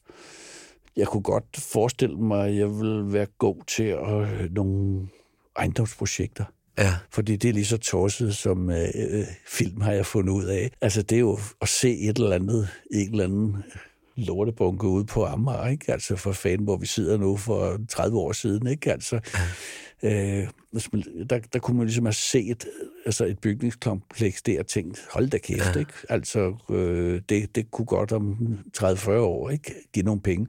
jeg kunne godt forestille mig, at jeg vil være god til at, øh, nogle ejendomsprojekter. Ja. Fordi det er lige så tosset som øh, øh, film, har jeg fundet ud af. Altså, det er jo at se et eller andet, en eller anden lortebunke ude på Amager, ikke? Altså for fanden, hvor vi sidder nu for 30 år siden, ikke? Altså, øh, hvis man, der, der kunne man ligesom have set altså et bygningskompleks der og tænkt, hold da kæft, Ja. ikke? Altså, øh, det, det kunne godt om 30-40 år, ikke? Give nogle penge.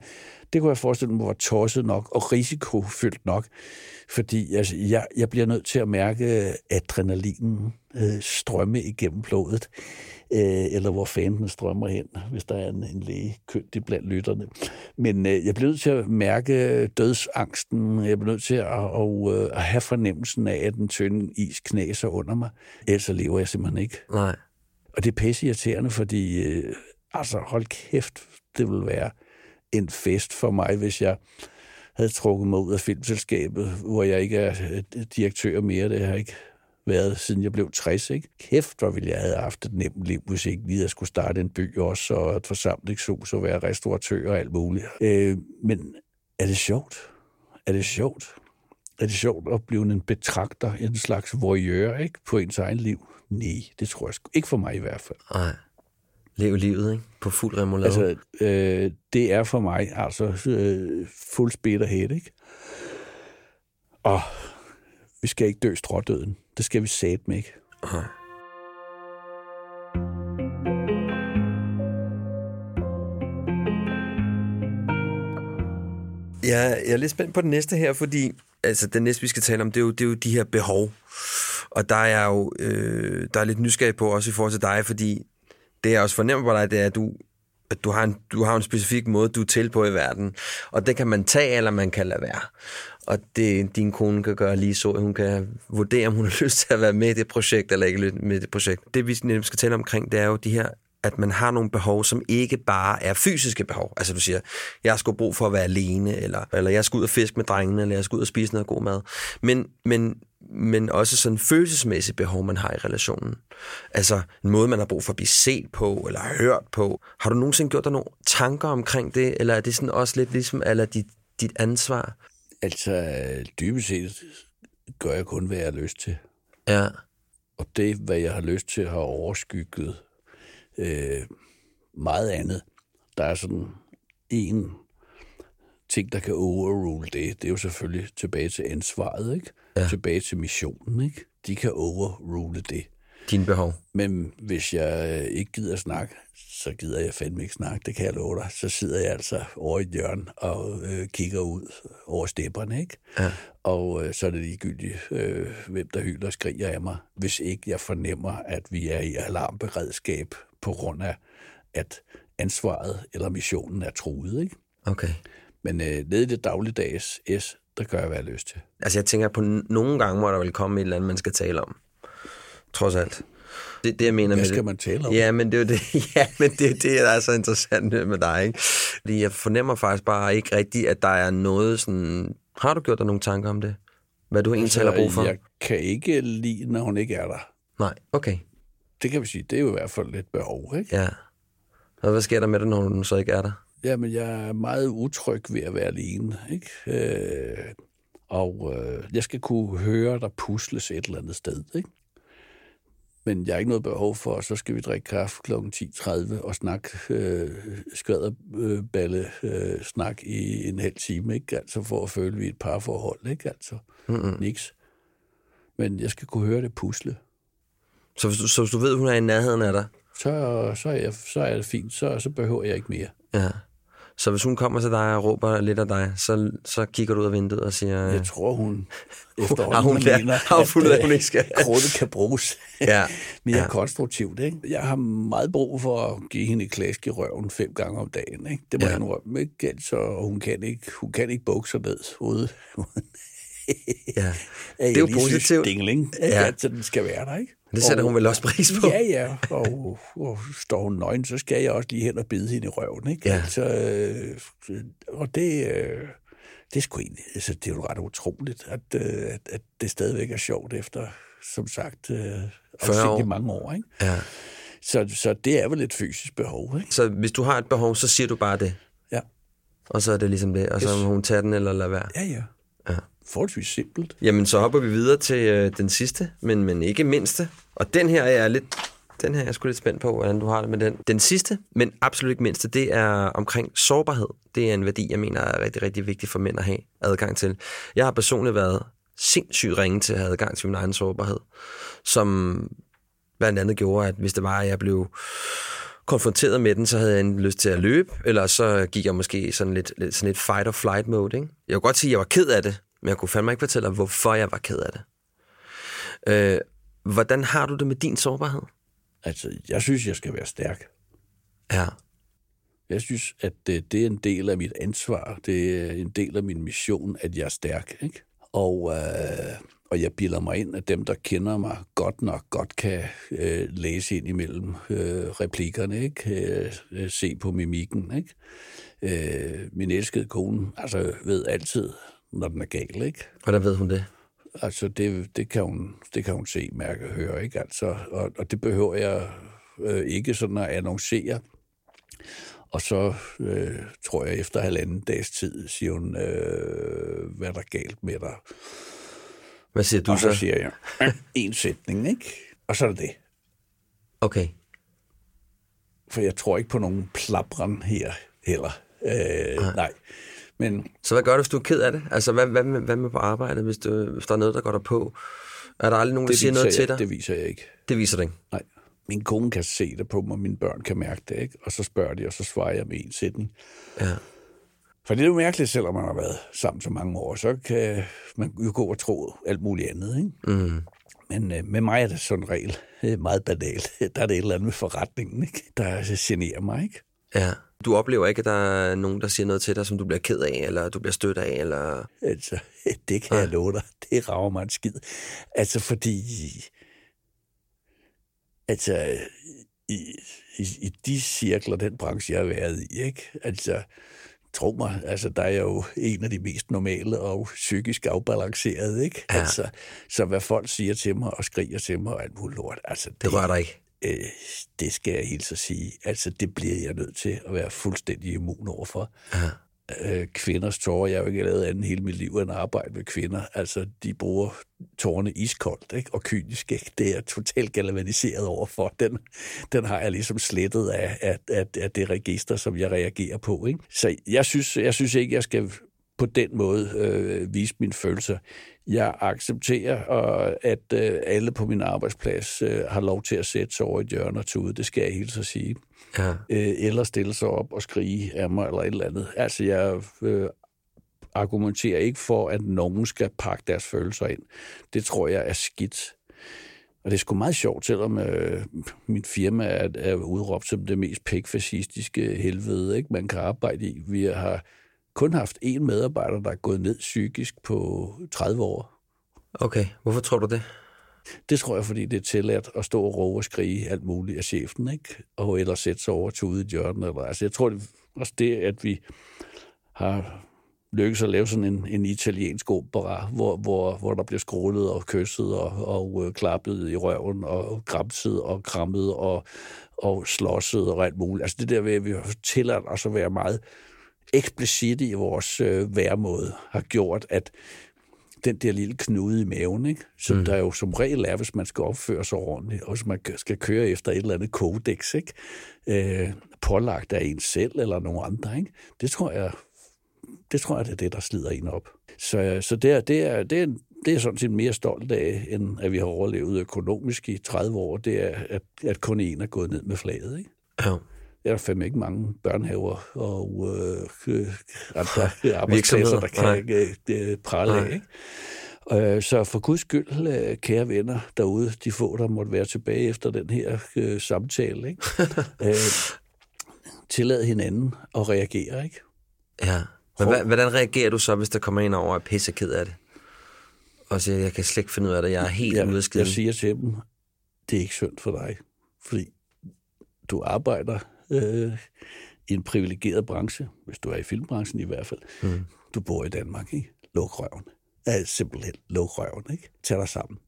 Det kunne jeg forestille mig var tosset nok og risikofyldt nok, fordi altså, jeg, jeg bliver nødt til at mærke adrenalinen øh, strømme igennem blodet, øh, eller hvor fanden den strømmer hen, hvis der er en, en læge kønt blandt lytterne. Men øh, jeg bliver nødt til at mærke dødsangsten, jeg bliver nødt til at, og, øh, at have fornemmelsen af, at den tynde is knæser under mig, ellers lever jeg simpelthen ikke. Nej. Og det er pisse irriterende, fordi øh, altså hold kæft, det vil være en fest for mig, hvis jeg havde trukket mig ud af filmselskabet, hvor jeg ikke er øh, direktør mere. Det har ikke været, siden jeg blev 60. Ikke? Kæft, hvor ville jeg have haft et nemt liv, hvis jeg ikke lige jeg skulle starte en by også, og et forsamlingshus, og være restauratør og alt muligt. Øh, men er det sjovt? Er det sjovt? Er det sjovt at blive en betragter, en slags voyeur, ikke? På ens egen liv? Nej, det tror jeg sgu. Ikke for mig i hvert fald. Nej. Lev livet, ikke? På fuld remoulade. Altså, øh, det er for mig altså øh, fuld speed ahead, ikke? Og vi skal ikke dø strådøden. Det skal vi satme ikke. Nej. Jeg, jeg er lidt spændt på den næste her, fordi altså, den næste, vi skal tale om, det er jo, det er jo de her behov. Og der er jeg jo øh, der er lidt nysgerrig på, også i forhold til dig, fordi det jeg også fornemmer på dig, det er, at du, at du har, en, du har en specifik måde, du er til på i verden. Og det kan man tage, eller man kan lade være. Og det din kone kan gøre lige så, at hun kan vurdere, om hun har lyst til at være med i det projekt, eller ikke med i det projekt. Det vi skal tale omkring, det er jo de her at man har nogle behov, som ikke bare er fysiske behov. Altså du siger, jeg skal brug for at være alene, eller, eller jeg skal ud og fiske med drengene, eller jeg skal ud og spise noget god mad. Men, men, men også sådan følelsesmæssige behov, man har i relationen. Altså en måde, man har brug for at blive set på, eller hørt på. Har du nogensinde gjort dig nogle tanker omkring det, eller er det sådan også lidt ligesom, eller dit, dit ansvar? Altså, dybest set gør jeg kun, hvad jeg har lyst til. Ja. Og det, hvad jeg har lyst til, har overskygget øh, meget andet. Der er sådan en ting, der kan overrule det. Det er jo selvfølgelig tilbage til ansvaret, ikke? Ja. Tilbage til missionen, ikke? De kan overrule det. Dine behov. Men hvis jeg ikke gider snakke, så gider jeg fandme ikke snakke, det kan jeg love dig. Så sidder jeg altså over i et hjørne og øh, kigger ud over stepperne, ikke? Ja. Og øh, så er det ligegyldigt, øh, hvem der hylder og skriger af mig, hvis ikke jeg fornemmer, at vi er i alarmberedskab på grund af, at ansvaret eller missionen er truet. Ikke? Okay. Men øh, nede i det dagligdags S, der gør jeg, hvad jeg har lyst til. Altså jeg tænker på, nogle gange må der vel komme et eller andet, man skal tale om. Trods alt. Det, det jeg mener Hvad med skal det. man tale om? Ja, men det er det, ja, men det, er det, der er så interessant med dig. Ikke? Fordi jeg fornemmer faktisk bare ikke rigtigt, at der er noget sådan... Har du gjort dig nogle tanker om det? Hvad du egentlig altså, har brug for? Jeg kan ikke lide, når hun ikke er der. Nej, okay. Det kan vi sige, det er jo i hvert fald lidt behov, ikke? Ja. Og hvad sker der med det, når hun så ikke er der? Jamen, jeg er meget utryg ved at være alene, ikke? Øh, og øh, jeg skal kunne høre, der pusles et eller andet sted, ikke? Men jeg har ikke noget behov for, så skal vi drikke kaffe kl. 10.30 og snakke øh, skvaderballe øh, snak i en halv time, ikke? Altså for at føle, vi et parforhold, ikke? Altså, Mm-mm. niks. Men jeg skal kunne høre det pusle. Så hvis, du, så hvis du ved, hun er i nærheden af dig, Så, så, er, jeg, så er det fint. Så, så behøver jeg ikke mere. ja. Så hvis hun kommer til dig og råber lidt af dig, så, så kigger du ud af vinduet og siger... Jeg tror, hun efterhånden Har hun mener, har hun fundet af, øh, at hun ikke skal? krudtet kan bruges Ja. mere Ja. konstruktivt. Ikke? Jeg har meget brug for at give hende et klask i røven fem gange om dagen. Ikke? Det må Ja. jeg indrømme. Ikke? Altså, og hun kan ikke, hun kan ikke bukke sig ned ude. Ja. Det er jo positivt. Dingling, Ja. ja. altså, den skal være der, ikke? Det sætter Og- hun vel også pris på. Ja, ja. Og, og står hun nøgen, så skal jeg også lige hen og bide hende i røven, ikke? Ja. Altså, øh, og det, øh, det er sgu egentlig, altså, det er jo ret utroligt, at, øh, at, at det stadigvæk er sjovt efter, som sagt, øh, 40 afsindig år. mange år, ikke? Ja. Så, så det er vel et fysisk behov, ikke? Så hvis du har et behov, så siger du bare det. Ja. Og så er det ligesom det. Og så Yes. må hun tage den eller lade være. Ja, ja. Ja. Forholdsvis simpelt. Jamen, så hopper vi videre til øh, den sidste, men, men ikke mindste. Og den her er lidt... Den her er jeg sgu lidt spændt på, hvordan du har det med den. Den sidste, men absolut ikke mindste, det er omkring sårbarhed. Det er en værdi, jeg mener er rigtig, rigtig vigtig for mænd at have adgang til. Jeg har personligt været sindssygt ringe til at have adgang til min egen sårbarhed, som blandt andet gjorde, at hvis det var, at jeg blev konfronteret med den, så havde jeg enten lyst til at løbe, eller så gik jeg måske sådan lidt, lidt, sådan lidt fight or flight mode. Ikke? Jeg kunne godt sige, at jeg var ked af det, men jeg kunne fandme ikke fortælle, hvorfor jeg var ked af det. Øh, hvordan har du det med din sårbarhed? Altså, jeg synes, jeg skal være stærk. Ja. Jeg synes, at det, det er en del af mit ansvar. Det er en del af min mission, at jeg er stærk. Ikke? Og, øh, og jeg bilder mig ind, at dem, der kender mig godt nok, godt kan øh, læse ind imellem øh, replikkerne, ikke? Øh, øh, se på mimikken. Ikke? Øh, min elskede kone altså, ved altid, når den er gal. Ikke? Hvordan ved hun det? Altså, det, det, kan hun, det kan hun se, mærke og høre, ikke? Altså, og, og det behøver jeg øh, ikke sådan at annoncere. Og så øh, tror jeg, efter halvanden dags tid, siger hun, øh, hvad er der galt med dig? Hvad siger du og så så? siger jeg, "Øh, en sætning, ikke? Og så er det det. Okay. For jeg tror ikke på nogen plapren her heller. Øh, nej. Men Så hvad gør du, hvis du er ked af det? Altså, hvad, hvad, hvad med på arbejdet, hvis, du, hvis der er noget, der går dig på? Er der aldrig nogen, der det siger viser, noget til jeg, dig? det viser jeg ikke. Det viser dig ikke. Nej. Min kone kan se det på mig, mine børn kan mærke det, ikke? Og så spørger de, og så svarer jeg med en sætning. Ja. For det er jo mærkeligt, selvom man har været sammen så mange år, så kan man jo gå og tro alt muligt andet, ikke? Mm. Men øh, med mig er det sådan en regel øh, meget banalt. Der er det et eller andet med forretningen, ikke? der generer mig. Ikke? Ja. Du oplever ikke, at der er nogen, der siger noget til dig, som du bliver ked af, eller du bliver stødt af, eller... Altså, det kan ja. jeg love dig. Det rager mig en skid. Altså, fordi... Altså, i, i, i de cirkler, den branche, jeg har været i, ikke? Altså, tro mig, altså, der er jeg jo en af de mest normale og psykisk afbalancerede, ikke? Ja. Altså, så hvad folk siger til mig og skriger til mig og alt muligt lort, altså... Det, det rører dig ikke? Øh, det skal jeg helt så sige. Altså, det bliver jeg nødt til at være fuldstændig immun overfor. Ja øh, kvinders tårer. Jeg har jo ikke lavet andet hele mit liv end at arbejde med kvinder. Altså, de bruger tårerne iskoldt ikke? og kynisk. Ikke? Det er totalt galvaniseret overfor. Den, den har jeg ligesom slettet af, af, af, af det register, som jeg reagerer på. Ikke? Så jeg synes, jeg synes ikke, jeg skal på den måde øh, vise mine følelser. Jeg accepterer, og at øh, alle på min arbejdsplads øh, har lov til at sætte sig over et hjørne og ud. Det skal jeg helt så sige. Ja. Øh, eller stille sig op og skrige af mig eller et eller andet. Altså, jeg øh, argumenterer ikke for, at nogen skal pakke deres følelser ind. Det tror jeg er skidt. Og det er sgu meget sjovt, selvom øh, mit firma er, er udråbt som det mest pækfascistiske helvede, ikke? man kan arbejde i. Vi har kun haft én medarbejder, der er gået ned psykisk på 30 år. Okay, hvorfor tror du det? Det tror jeg, fordi det er tilladt at stå og råbe og skrige alt muligt af chefen, ikke? Og ellers sætte sig over til ude i hjørnet. Eller, altså, jeg tror det, også det, at vi har lykkes at lave sådan en, en italiensk opera, hvor, hvor, hvor der bliver skrålet og kysset og, og øh, klappet i røven og græmset og krammet og, og slåsset og alt muligt. Altså det der ved, at vi har tilladt os at være meget eksplicit i vores øh, væremåde, har gjort, at den der lille knude i maven, ikke? som mm. der jo som regel er, hvis man skal opføre sig ordentligt, og hvis man skal køre efter et eller andet kodex, ikke? Øh, pålagt af en selv eller nogen andre. Ikke? Det tror jeg, det tror jeg, det er det, der slider en op. Så, så det, er, det, er, det, er, det er sådan set mere stolt af, end at vi har overlevet økonomisk i 30 år, det er, at, at kun en er gået ned med flaget. Ikke? Ja er der fandme ikke mange børnehaver og øh, andre arbejdspladser, der kan ikke øh, prale af. Ikke? Øh, så for guds skyld, øh, kære venner derude, de få, der måtte være tilbage efter den her øh, samtale, ikke? øh, tillad hinanden at reagere, ikke? Ja. Men hvordan reagerer du så, hvis der kommer en over og er pisseked af det? Og siger, jeg kan slet ikke finde ud af det, jeg er helt ja, Jeg siger til dem, det er ikke synd for dig, fordi du arbejder øh, i en privilegeret branche, hvis du er i filmbranchen i hvert fald. Mm. Du bor i Danmark, ikke? Luk røven. Ja, simpelthen luk røven, ikke? Tag dig sammen.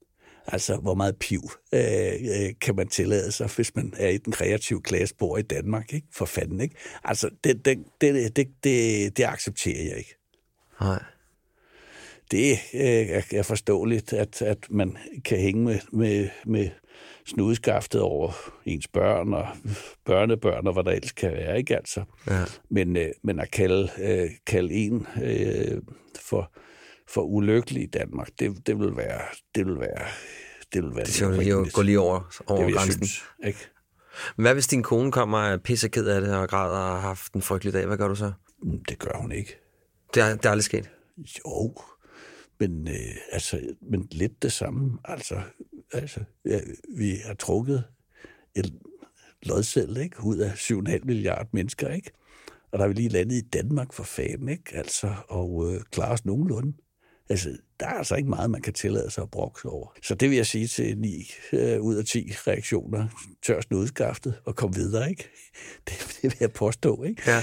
Altså, hvor meget piv øh, øh, kan man tillade sig, hvis man er i den kreative klasse, bor i Danmark, ikke? For fanden, ikke? Altså, det, det, det, det, det, det accepterer jeg ikke. Nej. Det øh, er forståeligt, at, at man kan hænge med, med, med snudskaftet over ens børn og børnebørn og hvad der ellers kan være, ikke altså? Ja. Men, øh, men at kalde, øh, kalde en øh, for, for ulykkelig i Danmark, det, det vil være, det vil være, det vil være det vil lige gå lige over, over det grænsen. Synes, ikke? Hvad hvis din kone kommer og pisser ked af det og græder og har haft en frygtelig dag? Hvad gør du så? Mm, det gør hun ikke. Det er, det er aldrig sket? Jo, men, øh, altså, men lidt det samme. Altså, Altså, ja, vi har trukket et lodsel, ikke, ud af 7,5 milliarder mennesker, ikke? Og der er vi lige landet i Danmark for fanden, ikke? Altså, og øh, klarer os nogenlunde. Altså, der er altså ikke meget, man kan tillade sig at brokse over. Så det vil jeg sige til 9 øh, ud af 10 reaktioner. Tørst udskaftet og kom videre, ikke? Det, det vil jeg påstå, ikke? Ja.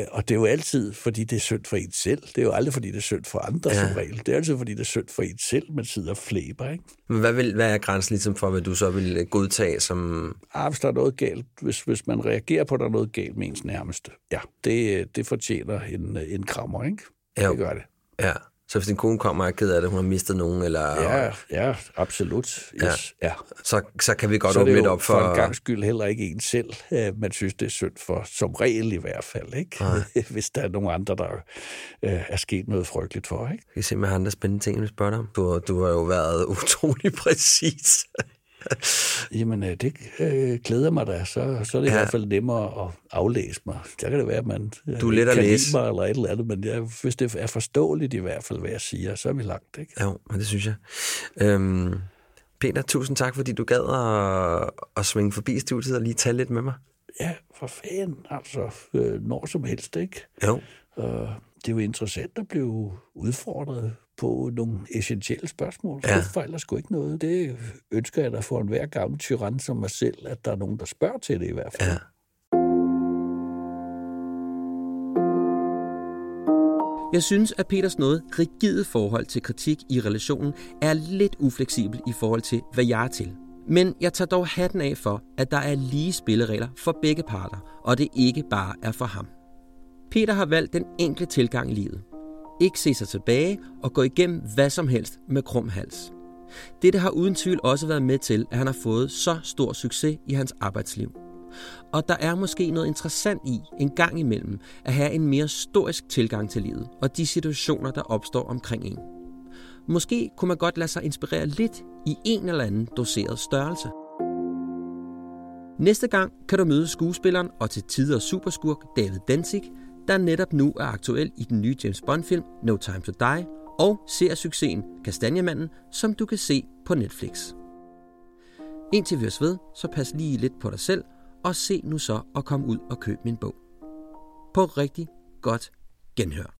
Øh, og det er jo altid, fordi det er synd for en selv. Det er jo aldrig, fordi det er synd for andre ja. som regel. Det er altid, fordi det er synd for en selv, man sidder og flæber, ikke? Men hvad, vil, hvad er grænsen ligesom for, hvad du så vil godtage som... Ah, hvis der er noget galt, hvis, hvis man reagerer på, at der er noget galt med ens nærmeste, ja, det, det fortjener en, en krammer, ikke? Ja. Det gør det. Ja. Så hvis din kone kommer og er ked af det, hun har mistet nogen, eller... Ja, ja, absolut. Yes, ja. ja. Så, så kan vi godt åbne lidt op for... for en gang skyld heller ikke en selv, man synes, det er synd for, som regel i hvert fald, ikke? hvis der er nogen andre, der øh, er sket noget frygteligt for, ikke? Jeg kan se med andre spændende ting, vi spørger dig om. Du, du har jo været utrolig præcis. Jamen, øh, det øh, glæder mig da. Så, så er det ja. i hvert fald nemmere at aflæse mig. Så kan det være, at man du er let at kan læse. mig eller et eller andet, men jeg, hvis det er forståeligt i hvert fald, hvad jeg siger, så er vi langt. Ikke? Jo, men det synes jeg. Øhm, Peter, tusind tak, fordi du gad at, at svinge forbi studiet og lige tale lidt med mig. Ja, for fanden, altså, øh, når som helst, ikke? Jo. Uh, det er jo interessant at blive udfordret på nogle essentielle spørgsmål. Ja. Ja. For ellers sgu ikke noget. Det ønsker jeg da for en hver gammel tyran som mig selv, at der er nogen, der spørger til det i hvert fald. Ja. Jeg synes, at Peters noget rigide forhold til kritik i relationen er lidt ufleksibel i forhold til, hvad jeg er til. Men jeg tager dog hatten af for, at der er lige spilleregler for begge parter, og det ikke bare er for ham. Peter har valgt den enkle tilgang i livet. Ikke se sig tilbage og gå igennem hvad som helst med krum hals. Dette har uden tvivl også været med til, at han har fået så stor succes i hans arbejdsliv. Og der er måske noget interessant i en gang imellem at have en mere storisk tilgang til livet og de situationer, der opstår omkring en. Måske kunne man godt lade sig inspirere lidt i en eller anden doseret størrelse. Næste gang kan du møde skuespilleren og til tider superskurk David Danzig, der netop nu er aktuel i den nye James Bond-film No Time to Die, og ser succesen Kastanjemanden, som du kan se på Netflix. Indtil vi os ved, så pas lige lidt på dig selv, og se nu så at komme ud og købe min bog. På rigtig godt genhør.